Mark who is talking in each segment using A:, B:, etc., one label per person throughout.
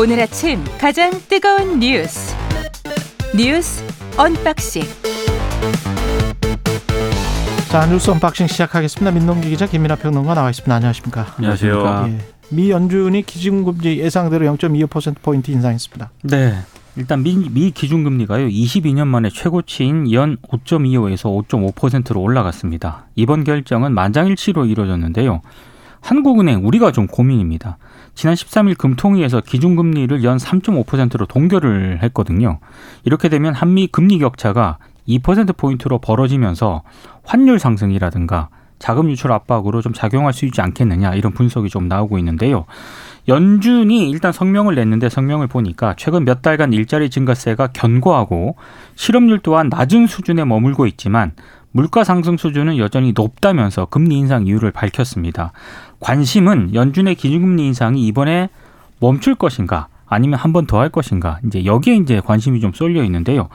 A: 오늘 아침 가장 뜨거운 뉴스 뉴스 언박싱
B: 자 뉴스 언박싱 시작하겠습니다. 민동기 기자 김민하 평론가 나와 있습니다. 안녕하십니까?
C: 안녕하세요.
B: 예. 미 연준이 기준금리 예상대로 0.25% 포인트 인상했습니다.
C: 네. 일단 미, 미 기준금리가요 22년 만에 최고치인 연 5.25에서 5.5%로 올라갔습니다. 이번 결정은 만장일치로 이루어졌는데요. 한국은행 우리가 좀 고민입니다. 지난 13일 금통위에서 기준금리를 연 3.5%로 동결을 했거든요. 이렇게 되면 한미 금리 격차가 2%포인트로 벌어지면서 환율 상승이라든가 자금 유출 압박으로 좀 작용할 수 있지 않겠느냐 이런 분석이 좀 나오고 있는데요. 연준이 일단 성명을 냈는데 성명을 보니까 최근 몇 달간 일자리 증가세가 견고하고 실업률 또한 낮은 수준에 머물고 있지만 물가 상승 수준은 여전히 높다면서 금리 인상 이유를 밝혔습니다. 관심은 연준의 기준금리 인상이 이번에 멈출 것인가 아니면 한 번 더 할 것인가 이제 여기에 이제 관심이 좀 쏠려 있는데요.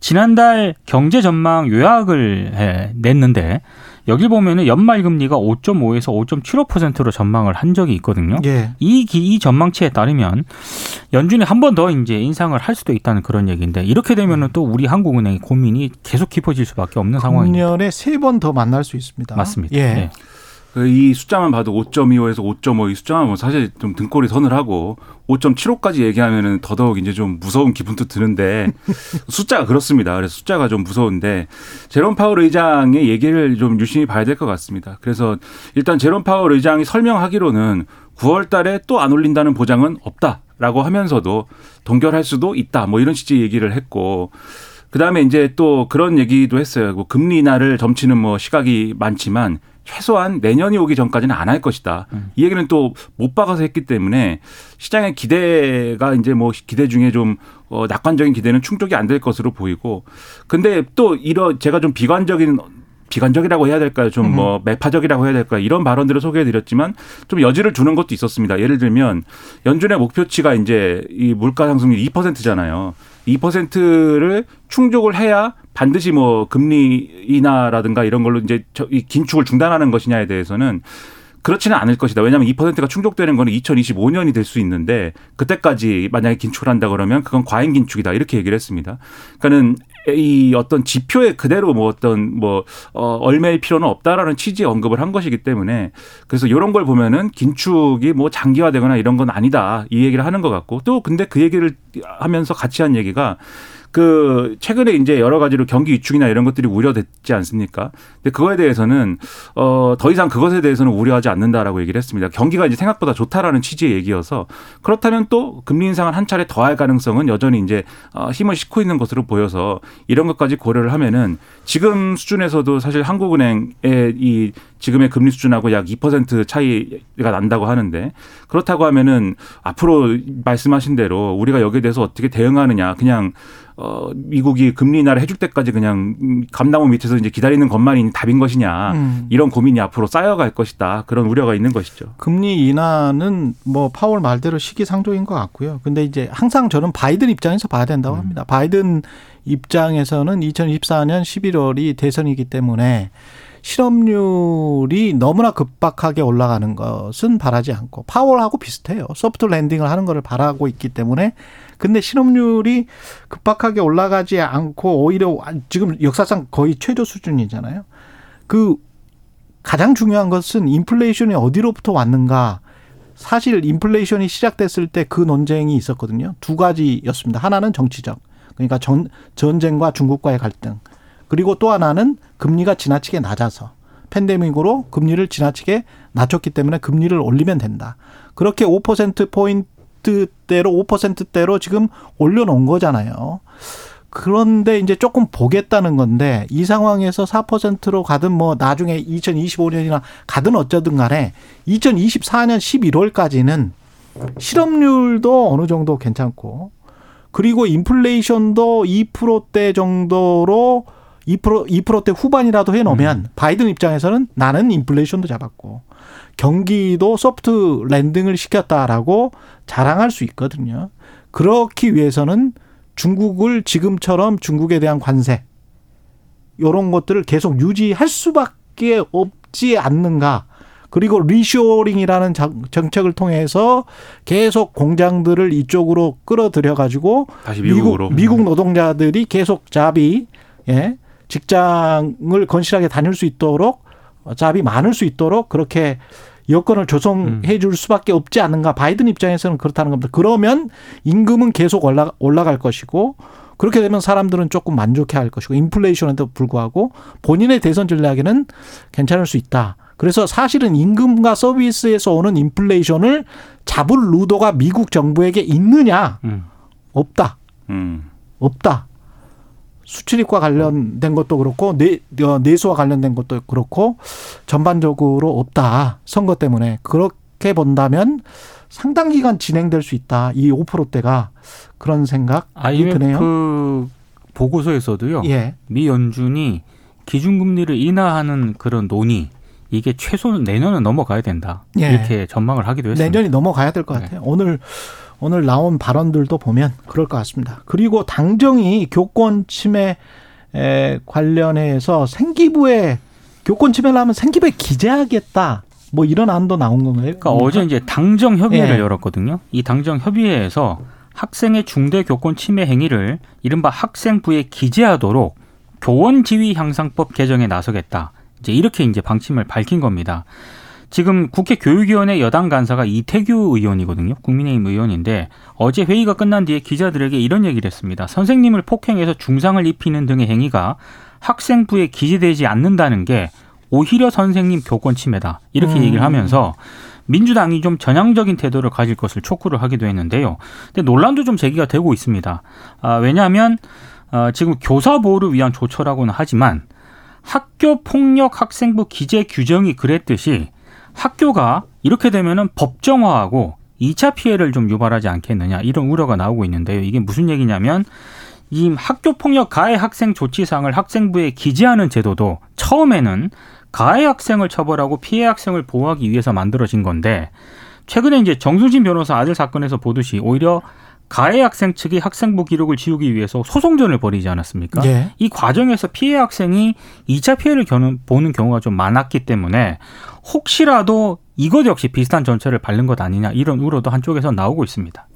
C: 지난달 경제 전망 요약을 해 냈는데 여기 보면은 연말 금리가 5.5에서 5.75%로 전망을 한 적이 있거든요.
B: 예.
C: 이, 기- 이 전망치에 따르면 연준이 한 번 더 이제 인상을 할 수도 있다는 그런 얘기인데 이렇게 되면은 또 우리 한국은행의 고민이 계속 깊어질 수밖에 없는 상황입니다.
B: 금년에 세 번 더 만날 수 있습니다.
C: 맞습니다.
B: 예.
C: 네.
D: 그이 숫자만 봐도 5.25에서 5.5 이 숫자만 보면 사실 좀 등골이 서늘하고 5.75까지 얘기하면은 더더욱 이제 좀 무서운 기분도 드는데 숫자가 그렇습니다. 그래서 숫자가 좀 무서운데 제롬 파월 의장의 얘기를 좀 유심히 봐야 될 것 같습니다. 그래서 일단 제롬 파월 의장이 설명하기로는 9월 달에 또 안 올린다는 보장은 없다라고 하면서도 동결할 수도 있다. 뭐 이런 취지의 얘기를 했고 그다음에 이제 또 그런 얘기도 했어요. 뭐 금리 인하를 점치는 뭐 시각이 많지만 최소한 내년이 오기 전까지는 안 할 것이다. 이 얘기는 또 못 박아서 했기 때문에 시장의 기대가 이제 뭐 기대 중에 좀 어, 낙관적인 기대는 충족이 안 될 것으로 보이고 근데 또 이런 제가 좀 비관적인 비관적이라고 해야 될까요? 좀 뭐 매파적이라고 해야 될까요? 이런 발언들을 소개해 드렸지만 좀 여지를 두는 것도 있었습니다. 예를 들면 연준의 목표치가 이제 이 물가 상승률 2%잖아요. 2%를 충족을 해야 반드시 뭐 금리 인하라든가 이런 걸로 이제 저- 이 긴축을 중단하는 것이냐에 대해서는 그렇지는 않을 것이다. 왜냐하면 2%가 충족되는 거는 2025년이 될 수 있는데 그때까지 만약에 긴축을 한다 그러면 그건 과잉 긴축이다. 이렇게 얘기를 했습니다. 그러니까는 이 어떤 지표에 그대로 뭐 어떤 뭐 어, 얼매일 필요는 없다라는 취지의 언급을 한 것이기 때문에 그래서 이런 걸 보면은 긴축이 뭐 장기화되거나 이런 건 아니다. 이 얘기를 하는 것 같고 또 근데 그 얘기를 하면서 같이 한 얘기가 그 최근에 이제 여러 가지로 경기 위축이나 이런 것들이 우려됐지 않습니까? 근데 그거에 대해서는 어 더 이상 그것에 대해서는 우려하지 않는다라고 얘기를 했습니다. 경기가 이제 생각보다 좋다라는 취지의 얘기여서 그렇다면 또 금리 인상을 한 차례 더 할 가능성은 여전히 이제 어, 힘을 싣고 있는 것으로 보여서 이런 것까지 고려를 하면은 지금 수준에서도 사실 한국은행의 이 지금의 금리 수준하고 약 2% 차이가 난다고 하는데 그렇다고 하면은 앞으로 말씀하신 대로 우리가 여기에 대해서 어떻게 대응하느냐 그냥 어 미국이 금리 인하를 해줄 때까지 그냥 음, 감나무 밑에서 이제 기다리는 것만이 답인 것이냐
B: 음.
D: 이런 고민이 앞으로 쌓여갈 것이다 그런 우려가 있는 것이죠.
B: 금리 인하는 뭐 파월 말대로 시기상조인 것 같고요. 근데 이제 항상 저는 바이든 입장에서 봐야 된다고 합니다. 바이든 입장에서는 2024년 11월이 대선이기 때문에 실업률이 너무나 급박하게 올라가는 것은 바라지 않고 파월하고 비슷해요. 소프트 랜딩을 하는 것을 바라고 있기 때문에 근데 실업률이 급박하게 올라가지 않고 오히려 지금 역사상 거의 최저 수준이잖아요. 그 가장 중요한 것은 인플레이션이 어디로부터 왔는가. 사실 인플레이션이 시작됐을 때 그 논쟁이 있었거든요. 두 가지였습니다. 하나는 정치적. 그러니까 전, 전쟁과 중국과의 갈등. 그리고 또 하나는 금리가 지나치게 낮아서 팬데믹으로 금리를 지나치게 낮췄기 때문에 금리를 올리면 된다. 그렇게 5% 포인트대로 5%대로 지금 올려놓은 거잖아요. 그런데 이제 조금 보겠다는 건데 이 상황에서 4%로 가든 뭐 나중에 2025년이나 가든 어쩌든 간에 2024년 11월까지는 실업률도 어느 정도 괜찮고 그리고 인플레이션도 2%대 정도로 2% 2%대 후반이라도 해놓으면 바이든 입장에서는 나는 인플레이션도 잡았고 경기도 소프트 랜딩을 시켰다라고 자랑할 수 있거든요. 그렇기 위해서는 중국을 지금처럼 중국에 대한 관세 요런 것들을 계속 유지할 수밖에 없지 않는가. 그리고 reshoring이라는 정책을 통해서 계속 공장들을 이쪽으로 끌어들여 가지고
D: 다시 미국으로
B: 미국, 미국 노동자들이 계속 job이 예 직장을 건실하게 다닐 수 있도록 job이 많을 수 있도록 그렇게 여건을 조성해 줄 수밖에 없지 않는가. 바이든 입장에서는 그렇다는 겁니다. 그러면 임금은 계속 올라, 올라갈 것이고 그렇게 되면 사람들은 조금 만족해 할 것이고 인플레이션에도 불구하고 본인의 대선 전략에는 괜찮을 수 있다. 그래서 사실은 임금과 서비스에서 오는 인플레이션을 잡을 루도가 미국 정부에게 있느냐?
C: 음.
B: 없다.
D: 음.
B: 없다. 수출입과 관련된 것도 그렇고 내, 어, 내수와 관련된 것도 그렇고 전반적으로 없다. 선거 때문에 그렇게 본다면 상당 기간 진행될 수 있다. 이 5%대가 그런 생각이
C: IMF
B: 드네요.
C: 그 보고서에서도요.
B: 예.
C: 미 연준이 기준금리를 인하하는 그런 논의 이게 최소 내년은 넘어가야 된다.
B: 예.
C: 이렇게 전망을 하기도 했습니다.
B: 내년이 넘어가야 될것
C: 네.
B: 같아요. 오늘 오늘 나온 발언들도 보면 그럴 것 같습니다. 그리고 당정이 교권 침해 에 관련해서 생기부에 교권 침해를 하면 생기부에 기재하겠다. 뭐 이런 안도 나온 건가요?
C: 그러니까 어제 이제 당정 협의회를
B: 예.
C: 열었거든요. 이 당정 협의회에서 학생의 중대 교권 침해 행위를 이른바 학생부에 기재하도록 교원 지위 향상법 개정에 나서겠다. 이제 이렇게 이제 방침을 밝힌 겁니다. 지금 국회 교육위원회 여당 간사가 이태규 의원이거든요. 국민의힘 의원인데 어제 회의가 끝난 뒤에 기자들에게 이런 얘기를 했습니다. 선생님을 폭행해서 중상을 입히는 등의 행위가 학생부에 기재되지 않는다는 게 오히려 선생님 교권 침해다. 이렇게
B: 음.
C: 얘기를 하면서 민주당이 좀 전향적인 태도를 가질 것을 촉구를 하기도 했는데요. 근데 논란도 좀 제기가 되고 있습니다. 아, 왜냐하면 어, 지금 교사 보호를 위한 조처라고는 하지만 학교 폭력 학생부 기재 규정이 그랬듯이 학교가 이렇게 되면은 법정화하고 2차 피해를 좀 유발하지 않겠느냐 이런 우려가 나오고 있는데요. 이게 무슨 얘기냐면 이 학교 폭력 가해 학생 조치상을 학생부에 기재하는 제도도 처음에는 가해 학생을 처벌하고 피해 학생을 보호하기 위해서 만들어진 건데 최근에 이제 정순신 변호사 아들 사건에서 보듯이 오히려 가해 학생 측이 학생부 기록을 지우기 위해서 소송전을 벌이지 않았습니까?
B: 예.
C: 이 과정에서 피해 학생이 2차 피해를 보는 경우가 좀 많았기 때문에 혹시라도 이것 역시 비슷한 전철을 밟는 것 아니냐 이런 우려도 한쪽에서 나오고 있습니다.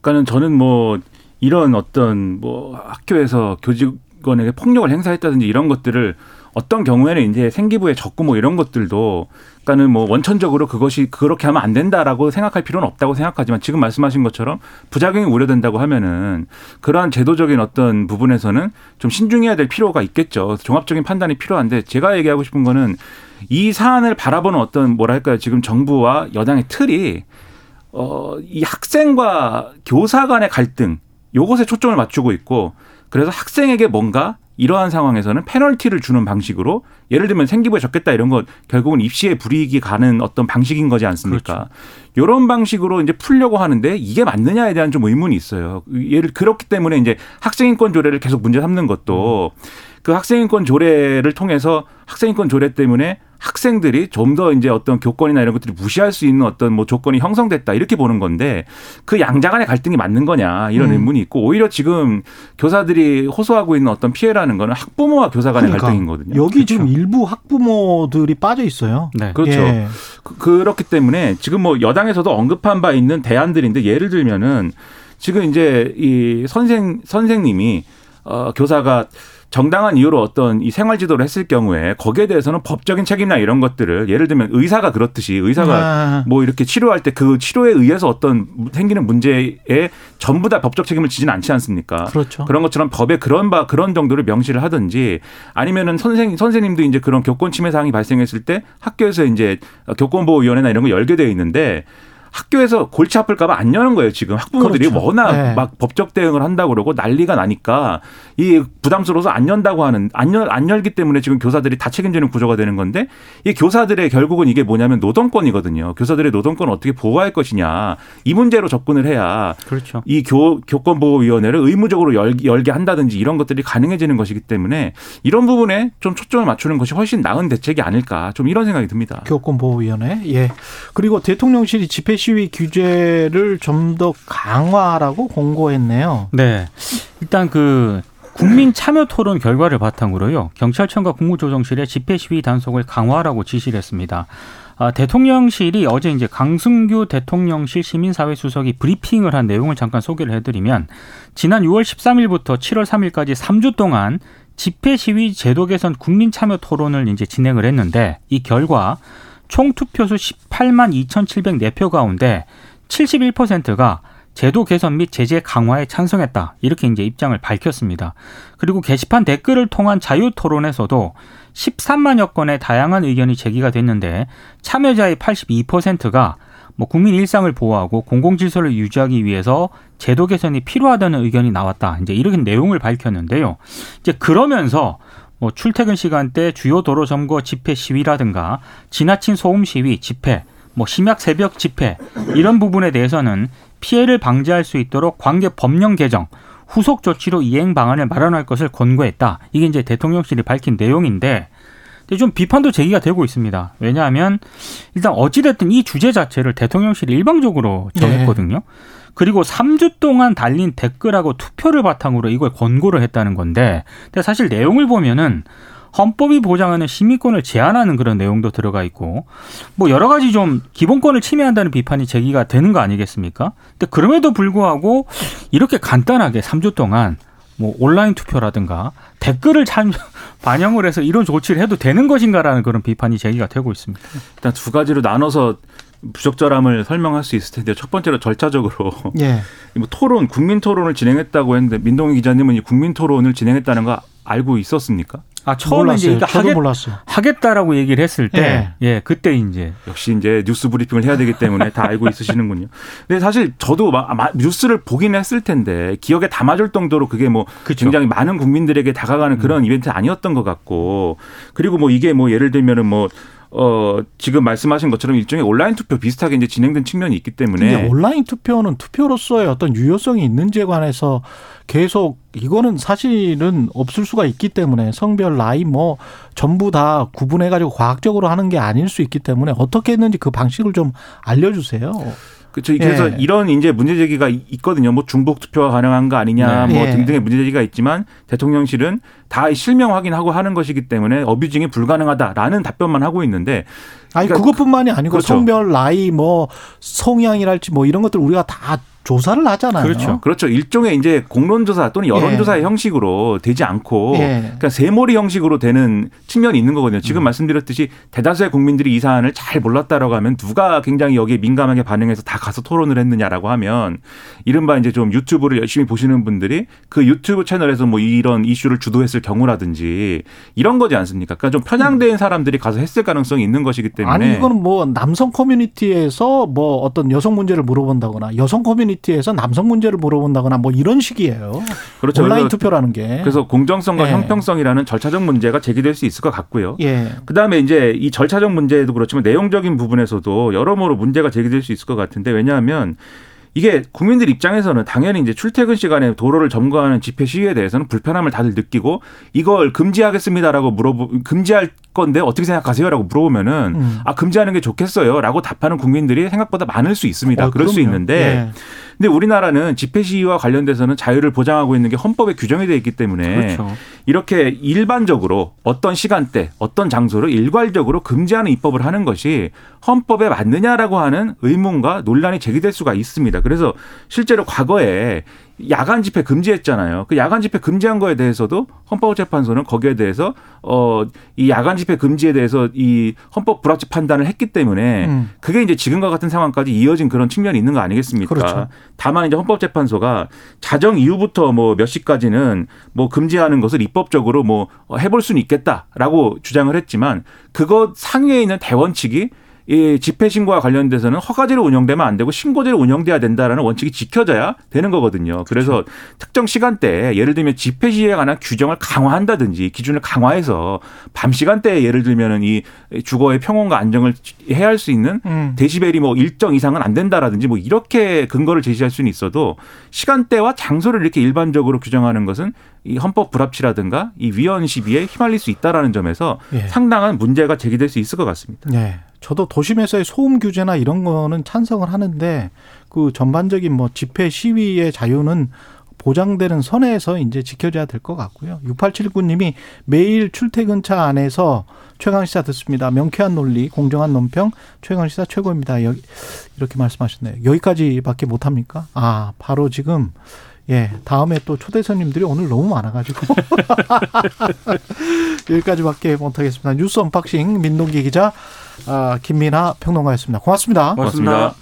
D: 그러니까는 저는 뭐 이런 어떤 뭐 학교에서 교직원에게 폭력을 행사했다든지 이런 것들을 어떤 경우에는 이제 생기부에 적고 뭐 이런 것들도 그러니까는 뭐 원천적으로 그것이 그렇게 하면 안 된다라고 생각할 필요는 없다고 생각하지만 지금 말씀하신 것처럼 부작용이 우려된다고 하면은 그러한 제도적인 어떤 부분에서는 좀 신중해야 될 필요가 있겠죠. 종합적인 판단이 필요한데 제가 얘기하고 싶은 거는 이 사안을 바라보는 어떤 뭐랄까요 지금 정부와 여당의 틀이 어, 이 학생과 교사 간의 갈등, 요것에 초점을 맞추고 있고, 그래서 학생에게 뭔가 이러한 상황에서는 페널티를 주는 방식으로 예를 들면 생기부에 적겠다 이런 거 결국은 입시에 불이익이 가는 어떤 방식인 거지 않습니까? 이런 방식으로 이제 풀려고 하는데 이게 맞느냐에 대한 좀 의문이 있어요. 예를 그렇기 때문에 이제 학생인권 조례를 계속 문제 삼는 것도 그 학생인권 조례를 통해서 학생인권 조례 때문에 학생들이 좀 더 이제 어떤 교권이나 이런 것들이 무시할 수 있는 어떤 뭐 조건이 형성됐다 이렇게 보는 건데 그 양자 간의 갈등이 맞는 거냐 이런
B: 음.
D: 의문이 있고 오히려 지금 교사들이 호소하고 있는 어떤 피해라는 거는 학부모와 교사 간의
B: 그러니까
D: 갈등이거든요.
B: 여기 지금 일부 학부모들이 빠져 있어요.
C: 네.
D: 그렇죠.
B: 예.
D: 그- 그렇기 때문에 지금 뭐 여당에서도 언급한 바 있는 대안들인데 예를 들면은 지금 이제 이 선생 선생님이 어 교사가 정당한 이유로 어떤 이 생활 지도를 했을 경우에 거기에 대해서는 법적인 책임이나 이런 것들을 예를 들면 의사가 그렇듯이 의사가
B: 아.
D: 뭐 이렇게 치료할 때 그 치료에 의해서 어떤 생기는 문제에 전부 다 법적 책임을 지지는 않지 않습니까?
B: 그렇죠.
D: 그런 것처럼 법에 그런 바 그런 정도를 명시를 하든지 아니면은 선생 선생님도 이제 그런 교권 침해 사항이 발생했을 때 학교에서 이제 교권보호위원회나 이런 거 열게 되어 있는데 학교에서 골치 아플까봐 안 여는 거예요 지금 학부모들이
B: 그렇죠.
D: 워낙
B: 네.
D: 막 법적 대응을 한다고 그러고 난리가 나니까 이 부담스러워서 안 연다고 하는 안, 열, 안 열기 때문에 지금 교사들이 다 책임지는 구조가 되는 건데 이 교사들의 결국은 이게 뭐냐면 노동권이거든요 교사들의 노동권을 어떻게 보호할 것이냐 이 문제로 접근을 해야
C: 그렇죠.
D: 이 교, 교권보호위원회를 의무적으로 열, 열게 한다든지 이런 것들이 가능해지는 것이기 때문에 이런 부분에 좀 초점을 맞추는 것이 훨씬 나은 대책이 아닐까 좀 이런 생각이 듭니다.
B: 교권보호위원회. 예. 그리고 대통령실이 집회 시위 규제를 좀 더 강화하라고 공고했네요.
C: 네. 일단 그 국민 참여 토론 결과를 바탕으로요. 경찰청과 국무조정실에 집회 시위 단속을 강화하라고 지시를 했습니다. 아, 대통령실이 어제 이제 강승규 대통령실 시민사회 수석이 브리핑을 한 내용을 잠깐 소개를 해드리면 지난 6월 13일부터 7월 3일까지 3주 동안 집회 시위 제도 개선 국민 참여 토론을 이제 진행을 했는데 이 결과 총 투표수 18만 2,704표 가운데 71%가 제도 개선 및 제재 강화에 찬성했다. 이렇게 이제 입장을 밝혔습니다. 그리고 게시판 댓글을 통한 자유 토론에서도 13만여 건의 다양한 의견이 제기가 됐는데 참여자의 82%가 뭐 국민 일상을 보호하고 공공 질서를 유지하기 위해서 제도 개선이 필요하다는 의견이 나왔다. 이제 이런 내용을 밝혔는데요. 이제 그러면서 뭐 출퇴근 시간대 주요 도로 점거 집회 시위라든가 지나친 소음 시위 집회 뭐 심야 새벽 집회 이런 부분에 대해서는 피해를 방지할 수 있도록 관계 법령 개정 후속 조치로 이행 방안을 마련할 것을 권고했다. 이게 이제 대통령실이 밝힌 내용인데 근데 좀 비판도 제기가 되고 있습니다. 왜냐하면 일단 어찌됐든 이 주제 자체를 대통령실이 일방적으로 정했거든요. 네. 그리고 3주 동안 달린 댓글하고 투표를 바탕으로 이걸 권고를 했다는 건데 근데 사실 내용을 보면은 헌법이 보장하는 시민권을 제한하는 그런 내용도 들어가 있고 뭐 여러 가지 좀 기본권을 침해한다는 비판이 제기가 되는 거 아니겠습니까? 근데 그럼에도 불구하고 이렇게 간단하게 3주 동안 뭐 온라인 투표라든가 댓글을 참 반영을 해서 이런 조치를 해도 되는 것인가라는 그런 비판이 제기가 되고 있습니다.
D: 일단 두 가지로 나눠서 부적절함을 설명할 수 있을 텐데 첫 번째로 절차적으로 예. 뭐 토론 국민 토론을 진행했다고 했는데 민동희 기자님은 이 국민 토론을 진행했다는 거 알고 있었습니까?
C: 아 처음에 이제 하겠, 몰랐어요. 하겠다라고 얘기를 했을 때, 예. 예. 그때 이제
D: 역시 이제 뉴스 브리핑을 해야 되기 때문에 다 알고 있으시는군요. 근데 사실 저도 마, 마, 뉴스를 보긴 했을 텐데 기억에 담아줄 정도로 그게 뭐 그쵸. 굉장히 많은 국민들에게 다가가는 그런 음. 이벤트 아니었던 것 같고 그리고 뭐 이게 뭐 예를 들면은 뭐 어, 지금 말씀하신 것처럼 일종의 온라인 투표 비슷하게 이제 진행된 측면이 있기 때문에.
B: 온라인 투표는 투표로서의 어떤 유효성이 있는지에 관해서 계속 이거는 사실은 없을 수가 있기 때문에 성별, 나이 뭐 전부 다 구분해 가지고 과학적으로 하는 게 아닐 수 있기 때문에 어떻게 했는지 그 방식을 좀 알려 주세요.
D: 그렇죠. 그래서 예. 이런 이제 문제 제기가 있거든요. 뭐 중복 투표가 가능한 거 아니냐, 네. 뭐 예. 등등의 문제 제기가 있지만 대통령실은 다 실명 확인하고 하는 것이기 때문에 어뷰징이 불가능하다라는 답변만 하고 있는데
B: 아니 그러니까 그것뿐만이 아니고 그렇죠. 성별, 나이, 뭐 성향이랄지 뭐 이런 것들 우리가 다 조사를 하잖아요.
D: 그렇죠. 그렇죠. 일종의 이제 공론조사 또는 여론조사의 예. 형식으로 되지 않고 예. 그러니까 세몰이 형식으로 되는 측면이 있는 거거든요. 지금 음. 말씀드렸듯이 대다수의 국민들이 이 사안을 잘 몰랐다라고 하면 누가 굉장히 여기에 민감하게 반응해서 다 가서 토론을 했느냐라고 하면 이른바 이제 좀 유튜브를 열심히 보시는 분들이 그 유튜브 채널에서 뭐 이런 이슈를 주도했을 경우라든지 이런 거지 않습니까? 그러니까 좀 편향된 사람들이 가서 했을 가능성이 있는 것이기 때문에
B: 아니 이거는 뭐 남성 커뮤니티에서 뭐 어떤 여성 문제를 물어본다거나 여성 커뮤니티 커뮤니티에서 남성 문제를 물어본다거나 뭐 이런 식이에요. 그렇죠. 온라인 투표라는 게.
D: 그래서 공정성과 예. 형평성이라는 절차적 문제가 제기될 수 있을 것 같고요. 예. 그다음에 이제 이 절차적 문제도 그렇지만 내용적인 부분에서도 여러모로 문제가 제기될 수 있을 것 같은데 왜냐하면 이게 국민들 입장에서는 당연히 이제 출퇴근 시간에 도로를 점거하는 집회 시위에 대해서는 불편함을 다들 느끼고 이걸 금지하겠습니다라고 물어보 금지할 건데 어떻게 생각하세요라고 물어보면은 음. 아 금지하는 게 좋겠어요라고 답하는 국민들이 생각보다 많을 수 있습니다. 어, 그럴 그럼요. 수 있는데 네. 근데 우리나라는 집회 시위와 관련돼서는 자유를 보장하고 있는 게 헌법에 규정이 되어 있기 때문에 그렇죠. 이렇게 일반적으로 어떤 시간대, 어떤 장소를 일괄적으로 금지하는 입법을 하는 것이 헌법에 맞느냐라고 하는 의문과 논란이 제기될 수가 있습니다. 그래서 실제로 과거에 야간 집회 금지했잖아요. 그 야간 집회 금지한 거에 대해서도 헌법재판소는 거기에 대해서 어 이 야간 집회 금지에 대해서 이 헌법 불합치 판단을 했기 때문에 음. 그게 이제 지금과 같은 상황까지 이어진 그런 측면이 있는 거 아니겠습니까? 그렇죠. 다만 이제 헌법재판소가 자정 이후부터 뭐 몇 시까지는 뭐 금지하는 것을 입법적으로 뭐 해볼 수는 있겠다라고 주장을 했지만 그것 상위에 있는 대원칙이 이 집회 신고와 관련돼서는 허가제로 운영되면 안 되고 신고제로 운영돼야 된다라는 원칙이 지켜져야 되는 거거든요. 그래서 그렇죠. 특정 시간대에 예를 들면 집회 시위에 관한 규정을 강화한다든지 기준을 강화해서 밤 시간대에 예를 들면은 이 주거의 평온과 안정을 해야 할수 있는 음. 데시벨이 뭐 일정 이상은 안 된다라든지 뭐 이렇게 근거를 제시할 수는 있어도 시간대와 장소를 이렇게 일반적으로 규정하는 것은 이 헌법 불합치라든가 이 위헌 시비에 휘말릴 수 있다라는 점에서 예. 상당한 문제가 제기될 수 있을 것 같습니다.
B: 네. 저도 도심에서의 소음 규제나 이런 거는 찬성을 하는데 그 전반적인 뭐 집회 시위의 자유는 보장되는 선에서 이제 지켜져야 될 것 같고요. 6879님이 매일 출퇴근차 안에서 최강시사 듣습니다. 명쾌한 논리, 공정한 논평, 최강시사 최고입니다. 여기 이렇게 말씀하셨네요. 여기까지밖에 못합니까? 아, 바로 지금 예, 다음에 또 초대 손님들이 오늘 너무 많아가지고 여기까지밖에 못하겠습니다. 뉴스 언박싱 민동기 기자, 아, 김민하 평론가였습니다. 고맙습니다.
D: 고맙습니다.